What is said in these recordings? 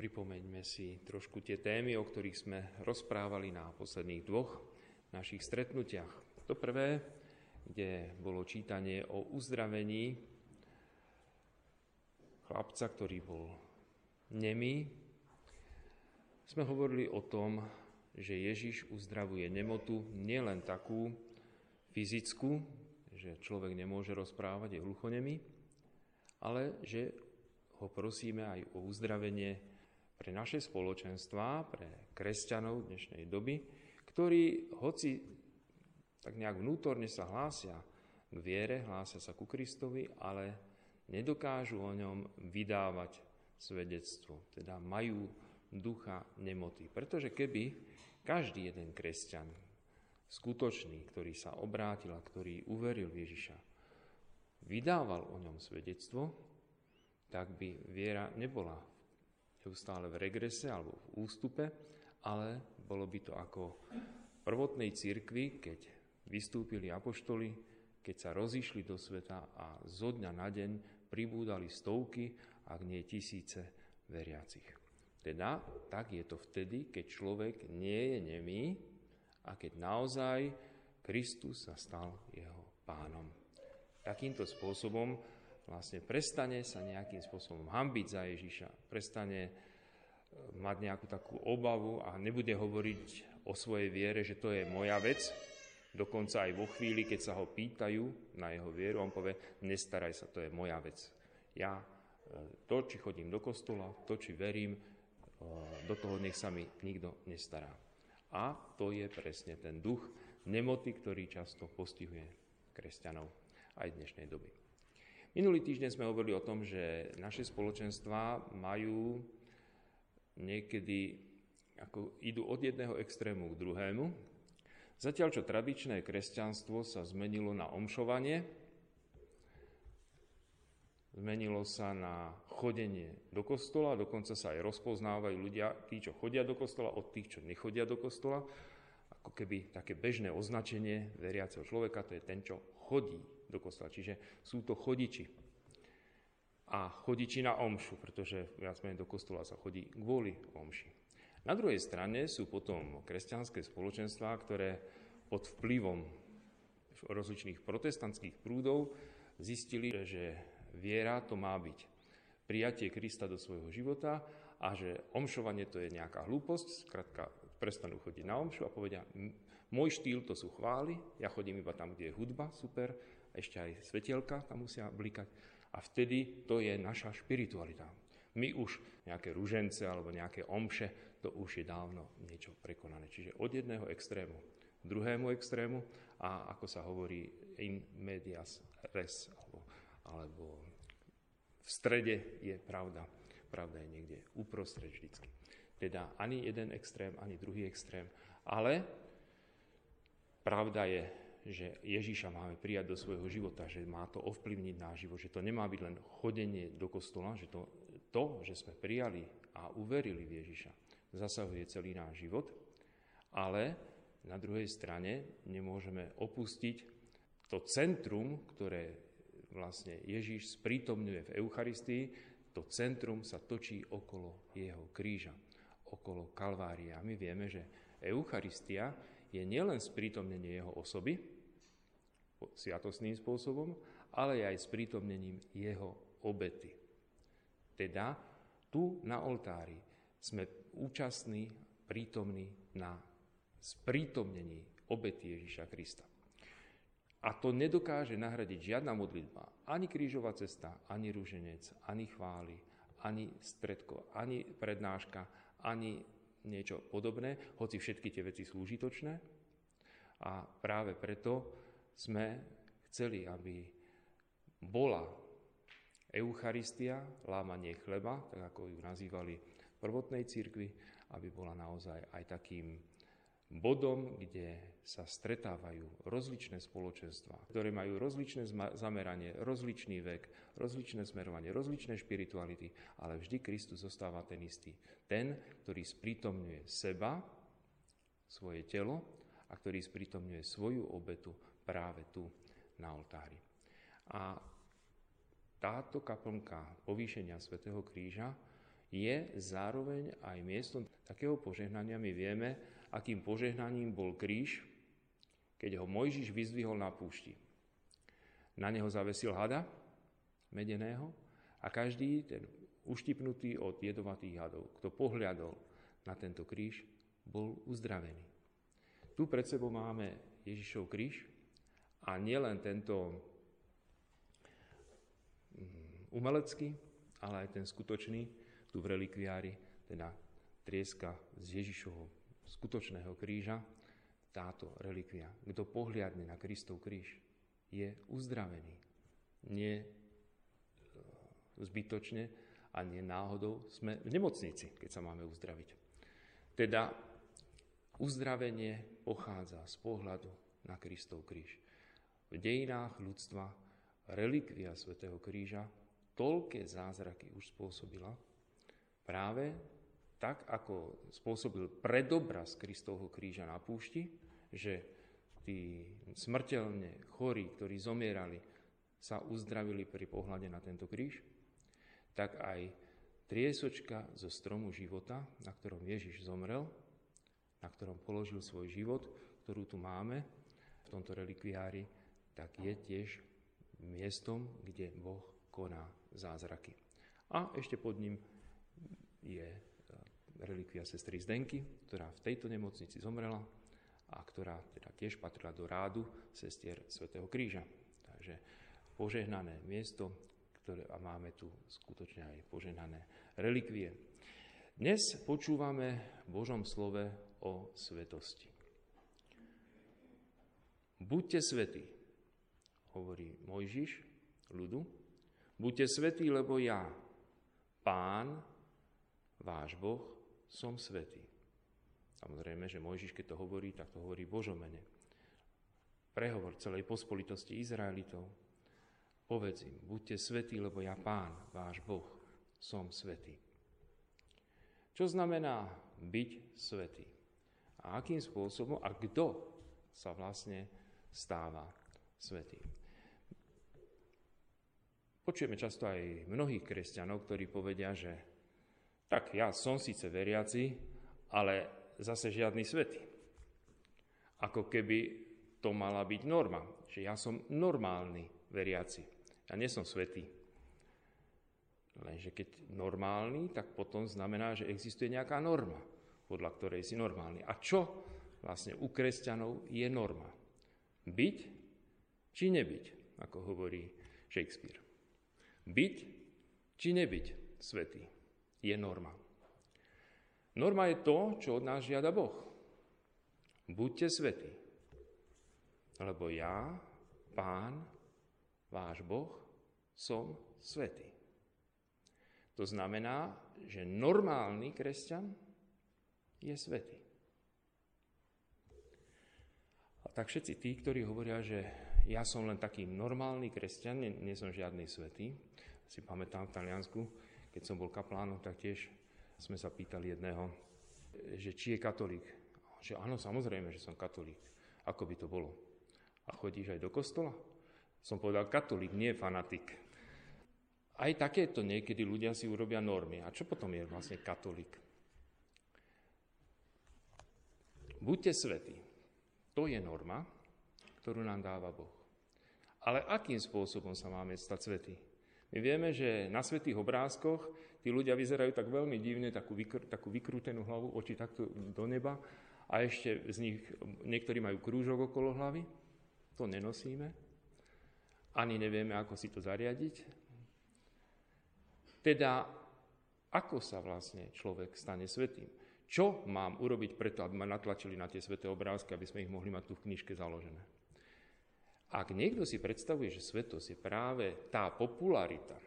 pripomeňme si trošku tie témy, o ktorých sme rozprávali na posledných dvoch našich stretnutiach. To prvé, kde bolo čítanie o uzdravení chlapca, ktorý bol nemý, sme hovorili o tom, že Ježiš uzdravuje nemotu nielen takú fyzickú, že človek nemôže rozprávať, je hluchonemý, ale že ho prosíme aj o uzdravenie pre naše spoločenstvá, pre kresťanov dnešnej doby, ktorí, hoci tak nejak vnútorne sa hlásia k viere, hlásia sa ku Kristovi, ale nedokážu o ňom vydávať svedectvo, teda majú ducha nemoty. Pretože keby každý jeden kresťan, skutočný, ktorý sa obrátil a ktorý uveril Ježiša, vydával o ňom svedectvo, tak by viera nebola neustále v regrese alebo v ústupe, ale bolo by to ako prvotnej cirkvi, keď vystúpili apoštoli, keď sa rozišli do sveta a zo dňa na deň pribúdali stovky, ak nie tisíce veriacich. Teda tak je to vtedy, keď človek nie je nemý a keď naozaj Kristus sa stal jeho pánom. Takýmto spôsobom vlastne prestane sa nejakým spôsobom hambiť za Ježiša, prestane e, mať nejakú takú obavu a nebude hovoriť o svojej viere, že to je moja vec, dokonca aj vo chvíli, keď sa ho pýtajú na jeho vieru, on povie, nestaraj sa, to je moja vec. Ja e, to, či chodím do kostola, to, či verím, do toho nech sa mi nikto nestará. A to je presne ten duch nemoty, ktorý často postihuje kresťanov aj v dnešnej doby. Minulý týždeň sme hovorili o tom, že naše spoločenstvá majú niekedy, ako idú od jedného extrému k druhému, zatiaľ čo tradičné kresťanstvo sa zmenilo na omšovanie, Zmenilo sa na chodenie do kostola, dokonca sa aj rozpoznávajú ľudia, tí, čo chodia do kostola, od tých, čo nechodia do kostola. Ako keby také bežné označenie veriaceho človeka, to je ten, čo chodí do kostola. Čiže sú to chodiči. A chodiči na omšu, pretože viac menej do kostola sa chodí kvôli omši. Na druhej strane sú potom kresťanské spoločenstvá, ktoré pod vplyvom rozličných protestantských prúdov zistili, že viera to má byť prijatie Krista do svojho života a že omšovanie to je nejaká hlúposť, skrátka prestanú chodiť na omšu a povedia, môj štýl to sú chvály, ja chodím iba tam, kde je hudba, super, ešte aj svetielka tam musia blikať a vtedy to je naša špiritualita. My už nejaké ružence alebo nejaké omše, to už je dávno niečo prekonané. Čiže od jedného extrému k druhému extrému a ako sa hovorí in medias res, alebo alebo v strede je pravda. Pravda je niekde uprostred vždycky. Teda ani jeden extrém, ani druhý extrém. Ale pravda je, že Ježíša máme prijať do svojho života, že má to ovplyvniť náš život, že to nemá byť len chodenie do kostola, že to, to že sme prijali a uverili v Ježíša, zasahuje celý náš život, ale na druhej strane nemôžeme opustiť to centrum, ktoré vlastne Ježíš sprítomňuje v Eucharistii, to centrum sa točí okolo jeho kríža, okolo Kalvária. A my vieme, že Eucharistia je nielen sprítomnenie jeho osoby, sviatostným spôsobom, ale aj sprítomnením jeho obety. Teda tu na oltári sme účastní, prítomní na sprítomnení obety Ježíša Krista. A to nedokáže nahradiť žiadna modlitba. Ani krížová cesta, ani rúženec, ani chvály, ani stredko, ani prednáška, ani niečo podobné, hoci všetky tie veci sú užitočné. A práve preto sme chceli, aby bola Eucharistia, lámanie chleba, tak ako ju nazývali v prvotnej cirkvi, aby bola naozaj aj takým bodom, kde sa stretávajú rozličné spoločenstva, ktoré majú rozličné zameranie, rozličný vek, rozličné smerovanie, rozličné špirituality, ale vždy Kristus zostáva ten istý. Ten, ktorý sprítomňuje seba, svoje telo a ktorý sprítomňuje svoju obetu práve tu na oltári. A táto kaplnka povýšenia svätého Kríža je zároveň aj miestom takého požehnania. My vieme, akým požehnaním bol kríž, keď ho Mojžiš vyzdvihol na púšti. Na neho zavesil hada medeného a každý ten uštipnutý od jedovatých hadov, kto pohľadol na tento kríž, bol uzdravený. Tu pred sebou máme Ježišov kríž a nielen tento mm, umelecký, ale aj ten skutočný, tu v relikviári, teda trieska z Ježišovho skutočného kríža, táto relikvia. Kto pohliadne na Kristov kríž, je uzdravený. Nie e, zbytočne a nie náhodou sme v nemocnici, keď sa máme uzdraviť. Teda uzdravenie pochádza z pohľadu na Kristov kríž. V dejinách ľudstva relikvia svätého kríža toľké zázraky už spôsobila, práve tak, ako spôsobil predobraz Kristovho kríža na púšti, že tí smrteľne chorí, ktorí zomierali, sa uzdravili pri pohľade na tento kríž, tak aj triesočka zo stromu života, na ktorom Ježiš zomrel, na ktorom položil svoj život, ktorú tu máme v tomto relikviári, tak je tiež miestom, kde Boh koná zázraky. A ešte pod ním je e, relikvia sestry Zdenky, ktorá v tejto nemocnici zomrela a ktorá teda tiež patrila do rádu sestier Svetého kríža. Takže požehnané miesto, ktoré, a máme tu skutočne aj požehnané relikvie. Dnes počúvame Božom slove o svetosti. Buďte svetí, hovorí Mojžiš ľudu. Buďte svetí, lebo ja, pán, váš Boh, som svetý. Samozrejme, že Mojžiš, keď to hovorí, tak to hovorí mene. Prehovor celej pospolitosti Izraelitov. Povedz im, buďte svetí, lebo ja pán, váš Boh, som svetý. Čo znamená byť svetý? A akým spôsobom a kto sa vlastne stáva svetým? Počujeme často aj mnohých kresťanov, ktorí povedia, že tak ja som síce veriaci, ale zase žiadny svetý. Ako keby to mala byť norma, že ja som normálny veriaci. Ja nie som svetý. Lenže keď normálny, tak potom znamená, že existuje nejaká norma, podľa ktorej si normálny. A čo vlastne u kresťanov je norma? Byť či nebyť, ako hovorí Shakespeare. Byť či nebyť svetý je norma. Norma je to, čo od nás žiada Boh. Buďte svetí, lebo ja, Pán, váš Boh, som svetý. To znamená, že normálny kresťan je svetý. A tak všetci tí, ktorí hovoria, že ja som len taký normálny kresťan, nie, nie som žiadny svetý, si pamätám v Taliansku, keď som bol kaplánom, tak tiež sme sa pýtali jedného, že či je katolík. Že áno, samozrejme, že som katolík. Ako by to bolo? A chodíš aj do kostola? Som povedal katolík, nie fanatik. Aj takéto niekedy ľudia si urobia normy. A čo potom je vlastne katolík? Buďte svetí. To je norma, ktorú nám dáva Boh. Ale akým spôsobom sa máme stať svetí? My vieme, že na svetých obrázkoch tí ľudia vyzerajú tak veľmi divne, takú, vykr- takú vykrútenú hlavu, oči takto do neba a ešte z nich niektorí majú krúžok okolo hlavy. To nenosíme. Ani nevieme, ako si to zariadiť. Teda, ako sa vlastne človek stane svetým? Čo mám urobiť preto, aby ma natlačili na tie sveté obrázky, aby sme ich mohli mať tu v knižke založené? Ak niekto si predstavuje, že svetosť je práve tá popularita,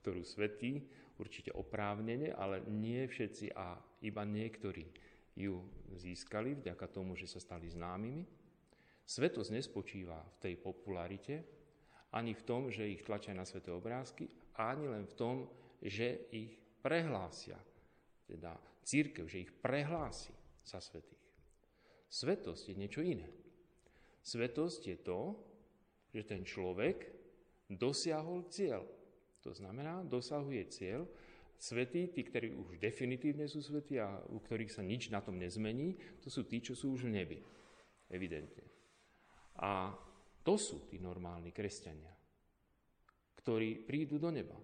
ktorú svetí určite oprávnene, ale nie všetci a iba niektorí ju získali vďaka tomu, že sa stali známymi. Svetosť nespočíva v tej popularite, ani v tom, že ich tlačia na sveté obrázky, ani len v tom, že ich prehlásia. Teda církev, že ich prehlási sa svetých. Svetosť je niečo iné. Svetosť je to, že ten človek dosiahol cieľ. To znamená, dosahuje cieľ svetí, tí, ktorí už definitívne sú svetí a u ktorých sa nič na tom nezmení, to sú tí, čo sú už v nebi. Evidentne. A to sú tí normálni kresťania, ktorí prídu do neba.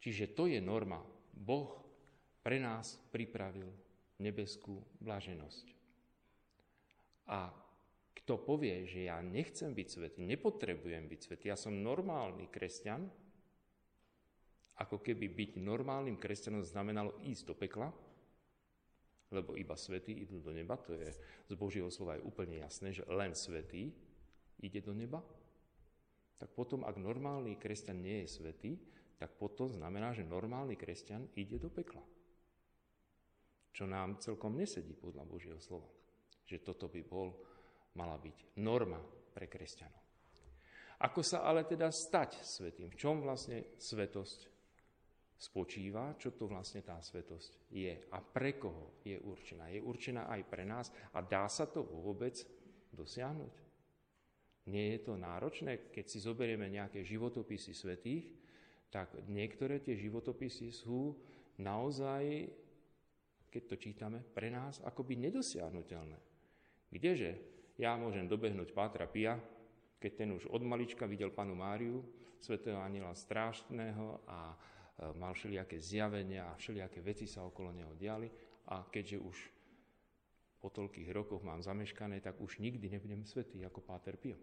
Čiže to je norma. Boh pre nás pripravil nebeskú blaženosť. A kto povie, že ja nechcem byť svetý, nepotrebujem byť svetý, ja som normálny kresťan, ako keby byť normálnym kresťanom znamenalo ísť do pekla, lebo iba svetí idú do neba, to je z Božieho slova je úplne jasné, že len svetý ide do neba, tak potom, ak normálny kresťan nie je svetý, tak potom znamená, že normálny kresťan ide do pekla. Čo nám celkom nesedí podľa Božieho slova. Že toto by bol, mala byť norma pre kresťanov. Ako sa ale teda stať svetým? V čom vlastne svetosť spočíva, čo to vlastne tá svetosť je a pre koho je určená. Je určená aj pre nás a dá sa to vôbec dosiahnuť. Nie je to náročné, keď si zoberieme nejaké životopisy svetých, tak niektoré tie životopisy sú naozaj, keď to čítame, pre nás akoby nedosiahnutelné. Kdeže ja môžem dobehnúť Pátra Pia, keď ten už od malička videl panu Máriu, svetého aniela strášného a E, mal všelijaké zjavenia a všelijaké veci sa okolo neho diali a keďže už po toľkých rokoch mám zameškané, tak už nikdy nebudem svetý ako Páter Pio.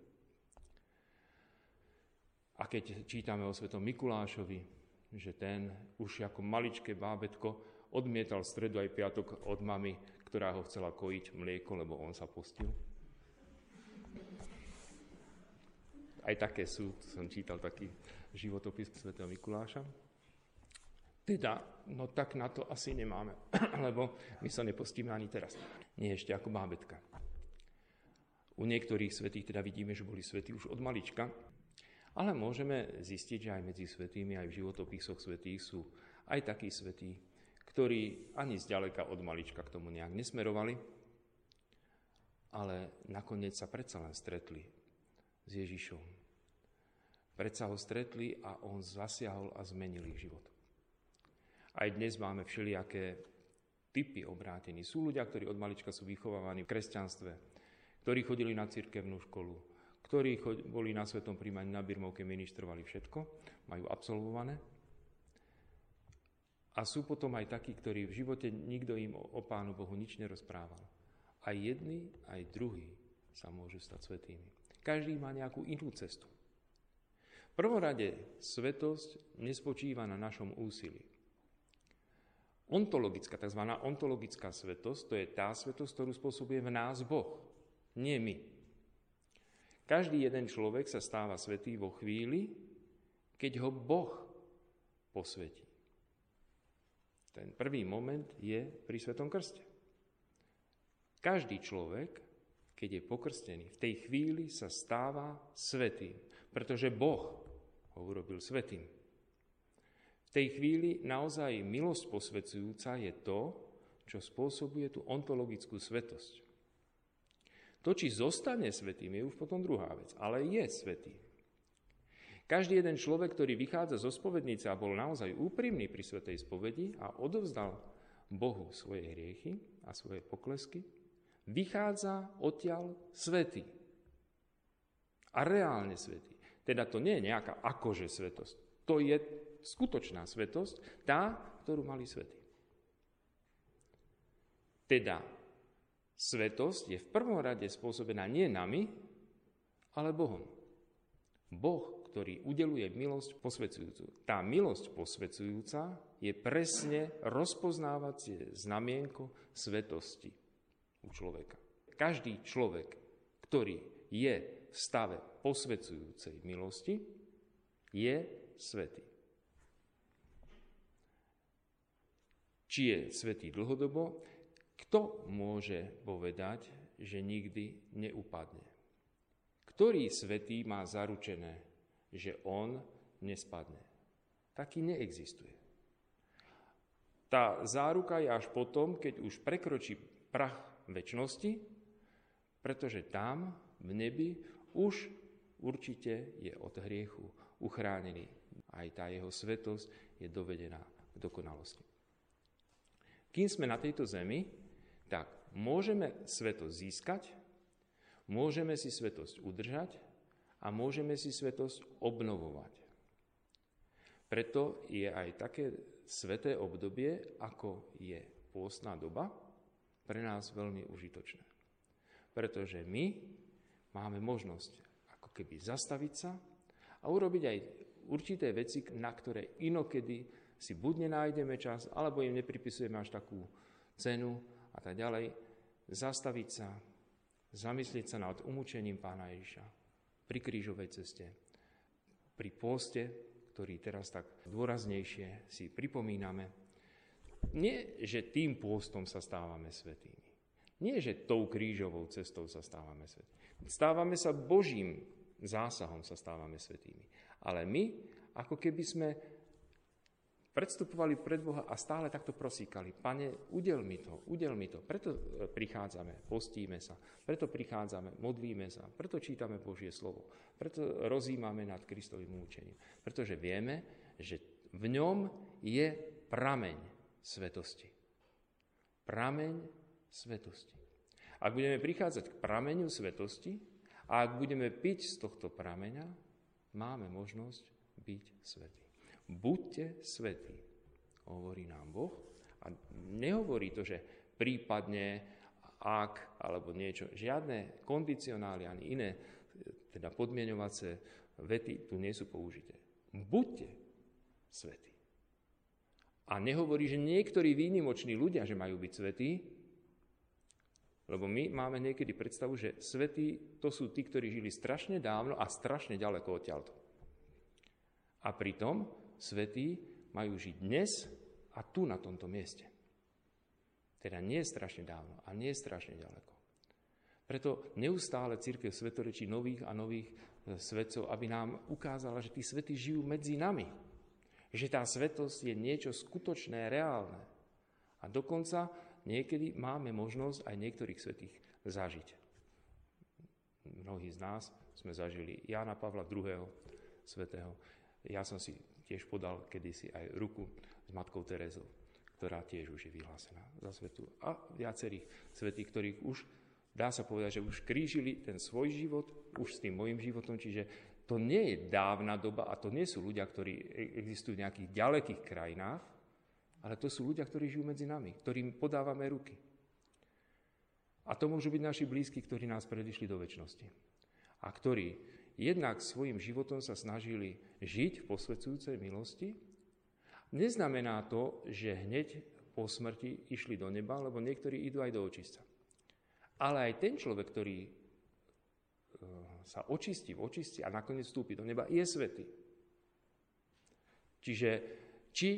A keď čítame o svetom Mikulášovi, že ten už ako maličké bábetko odmietal stredu aj piatok od mamy, ktorá ho chcela kojiť mlieko, lebo on sa postil. Aj také sú, som čítal taký životopis svätého Mikuláša. Teda, no tak na to asi nemáme, lebo my sa nepostíme ani teraz. Nie ešte ako bábetka. U niektorých svetých teda vidíme, že boli svetí už od malička, ale môžeme zistiť, že aj medzi svetými, aj v životopisoch svetých sú aj takí svetí, ktorí ani zďaleka od malička k tomu nejak nesmerovali, ale nakoniec sa predsa len stretli s Ježišom. Predsa ho stretli a on zasiahol a zmenil ich život. Aj dnes máme všelijaké typy obrátení. Sú ľudia, ktorí od malička sú vychovávaní v kresťanstve, ktorí chodili na cirkevnú školu, ktorí boli na svetom príjmaní na Birmovke, ministrovali všetko, majú absolvované. A sú potom aj takí, ktorí v živote nikto im o Pánu Bohu nič nerozprával. Aj jedni, aj druhí sa môžu stať svetými. Každý má nejakú inú cestu. V prvom rade svetosť nespočíva na našom úsilí. Ontologická, tzv. ontologická svetosť, to je tá svetosť, ktorú spôsobuje v nás Boh, nie my. Každý jeden človek sa stáva svetý vo chvíli, keď ho Boh posvetí. Ten prvý moment je pri Svetom krste. Každý človek, keď je pokrstený, v tej chvíli sa stáva svetým, pretože Boh ho urobil svetým. V tej chvíli naozaj milosť posvedzujúca je to, čo spôsobuje tú ontologickú svetosť. To, či zostane svetým, je už potom druhá vec, ale je svetý. Každý jeden človek, ktorý vychádza zo spovednice a bol naozaj úprimný pri svetej spovedi a odovzdal Bohu svoje hriechy a svoje poklesky, vychádza odtiaľ svetý. A reálne svetý. Teda to nie je nejaká akože svetosť. To je skutočná svetosť, tá, ktorú mali svety. Teda svetosť je v prvom rade spôsobená nie nami, ale Bohom. Boh, ktorý udeluje milosť posvedzujúcu. Tá milosť posvedzujúca je presne rozpoznávacie znamienko svetosti u človeka. Každý človek, ktorý je v stave posvedzujúcej milosti, je svetý. či je svetý dlhodobo, kto môže povedať, že nikdy neupadne? Ktorý svetý má zaručené, že on nespadne? Taký neexistuje. Tá záruka je až potom, keď už prekročí prach väčšnosti, pretože tam v nebi už určite je od hriechu uchránený. Aj tá jeho svetosť je dovedená k dokonalosti. Kým sme na tejto zemi, tak môžeme svetosť získať, môžeme si svetosť udržať a môžeme si svetosť obnovovať. Preto je aj také sveté obdobie, ako je pôstná doba, pre nás veľmi užitočné. Pretože my máme možnosť ako keby zastaviť sa a urobiť aj určité veci, na ktoré inokedy si buď nenájdeme čas, alebo im nepripisujeme až takú cenu a tak ďalej. Zastaviť sa, zamyslieť sa nad umúčením pána Ježiša pri krížovej ceste, pri poste, ktorý teraz tak dôraznejšie si pripomíname. Nie, že tým pôstom sa stávame svetými. Nie, že tou krížovou cestou sa stávame svetými. Stávame sa Božím zásahom, sa stávame svetými. Ale my, ako keby sme predstupovali pred Boha a stále takto prosíkali, pane, udel mi to, udel mi to. Preto e, prichádzame, postíme sa, preto prichádzame, modlíme sa, preto čítame Božie slovo, preto rozímame nad Kristovým účením. Pretože vieme, že v ňom je prameň svetosti. Prameň svetosti. Ak budeme prichádzať k prameňu svetosti a ak budeme piť z tohto prameňa, máme možnosť byť svetí. Buďte svetí, hovorí nám Boh. A nehovorí to, že prípadne, ak, alebo niečo. Žiadne kondicionály ani iné, teda podmienovacie vety tu nie sú použité. Buďte svetí. A nehovorí, že niektorí výnimoční ľudia, že majú byť svetí, lebo my máme niekedy predstavu, že svetí to sú tí, ktorí žili strašne dávno a strašne ďaleko odtiaľto. A pritom svetí majú žiť dnes a tu na tomto mieste. Teda nie je strašne dávno a nie je strašne ďaleko. Preto neustále církev svetorečí nových a nových e, svetcov, aby nám ukázala, že tí svety žijú medzi nami. Že tá svetosť je niečo skutočné, reálne. A dokonca niekedy máme možnosť aj niektorých svetých zažiť. Mnohí z nás sme zažili Jána Pavla II. svetého. Ja som si tiež podal kedysi aj ruku s matkou Terezou, ktorá tiež už je vyhlásená za svetu. A viacerých svetých, ktorých už dá sa povedať, že už krížili ten svoj život už s tým môjim životom, čiže to nie je dávna doba a to nie sú ľudia, ktorí existujú v nejakých ďalekých krajinách, ale to sú ľudia, ktorí žijú medzi nami, ktorým podávame ruky. A to môžu byť naši blízki, ktorí nás predišli do väčšnosti. A ktorí jednak svojim životom sa snažili žiť v posvedzujúcej milosti, neznamená to, že hneď po smrti išli do neba, lebo niektorí idú aj do očistca. Ale aj ten človek, ktorý e, sa očistí v očistci a nakoniec vstúpi do neba, je svetý. Čiže či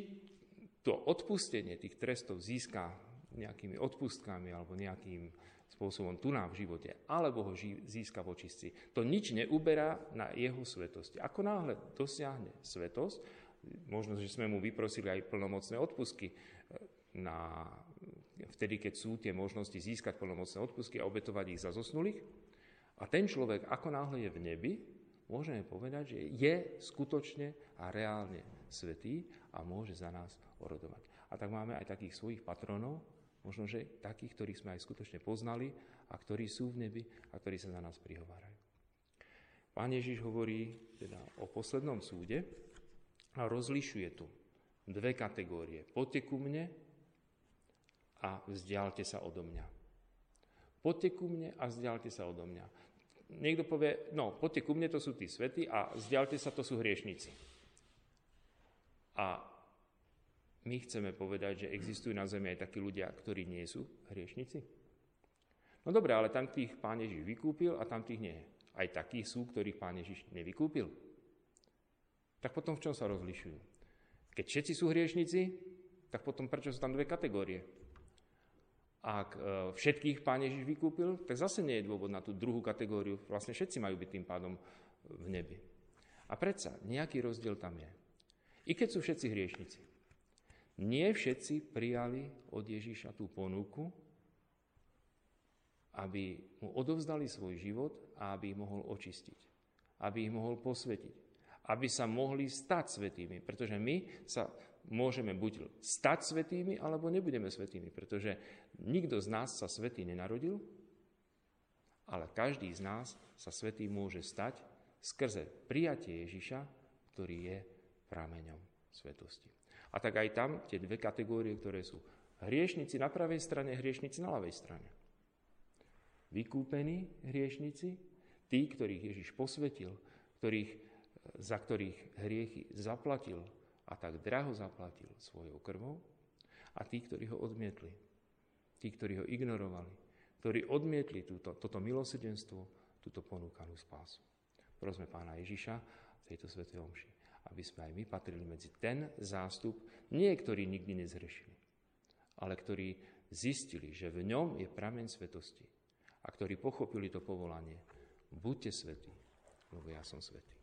to odpustenie tých trestov získa nejakými odpustkami alebo nejakým spôsobom tu nám v živote, alebo ho získa v očistci. To nič neuberá na jeho svetosti. Ako náhle dosiahne svetosť, možno, že sme mu vyprosili aj plnomocné odpusky, e, na, vtedy, keď sú tie možnosti získať plnomocné odpusky a obetovať ich za zosnulých. A ten človek, ako náhle je v nebi, môžeme povedať, že je skutočne a reálne svetý a môže za nás orodovať. A tak máme aj takých svojich patronov, Možno, že takých, ktorých sme aj skutočne poznali a ktorí sú v nebi a ktorí sa za nás prihovárajú. Pán Ježiš hovorí teda o poslednom súde a rozlišuje tu dve kategórie. Poďte ku mne a vzdialte sa odo mňa. Poďte ku mne a vzdialte sa odo mňa. Niekto povie, no, poďte ku mne, to sú tí svety a vzdialte sa, to sú hriešnici. A my chceme povedať, že existujú na zemi aj takí ľudia, ktorí nie sú hriešnici? No dobre, ale tam tých pán Ježiš vykúpil a tam tých nie. Aj takí sú, ktorých pán Ježiš nevykúpil. Tak potom v čom sa rozlišujú? Keď všetci sú hriešnici, tak potom prečo sú tam dve kategórie? Ak e, všetkých pán Ježiš vykúpil, tak zase nie je dôvod na tú druhú kategóriu. Vlastne všetci majú byť tým pádom v nebi. A predsa nejaký rozdiel tam je. I keď sú všetci hriešnici. Nie všetci prijali od Ježíša tú ponuku, aby mu odovzdali svoj život a aby ich mohol očistiť, aby ich mohol posvetiť, aby sa mohli stať svetými. Pretože my sa môžeme buď stať svetými, alebo nebudeme svetými. Pretože nikto z nás sa svetý nenarodil, ale každý z nás sa svetý môže stať skrze prijatie Ježiša, ktorý je prameňom svetosti. A tak aj tam tie dve kategórie, ktoré sú hriešnici na pravej strane, hriešnici na ľavej strane. Vykúpení hriešnici, tí, ktorých Ježiš posvetil, ktorých, za ktorých hriechy zaplatil a tak draho zaplatil svojou krvou, a tí, ktorí ho odmietli, tí, ktorí ho ignorovali, ktorí odmietli túto, toto milosedenstvo, túto ponúkanú spásu. Prosme pána Ježiša v tejto svetej omši, aby sme aj my patrili medzi ten zástup, nie ktorí nikdy nezrešili, ale ktorí zistili, že v ňom je prameň svetosti a ktorí pochopili to povolanie. Buďte svetí, lebo ja som svetý.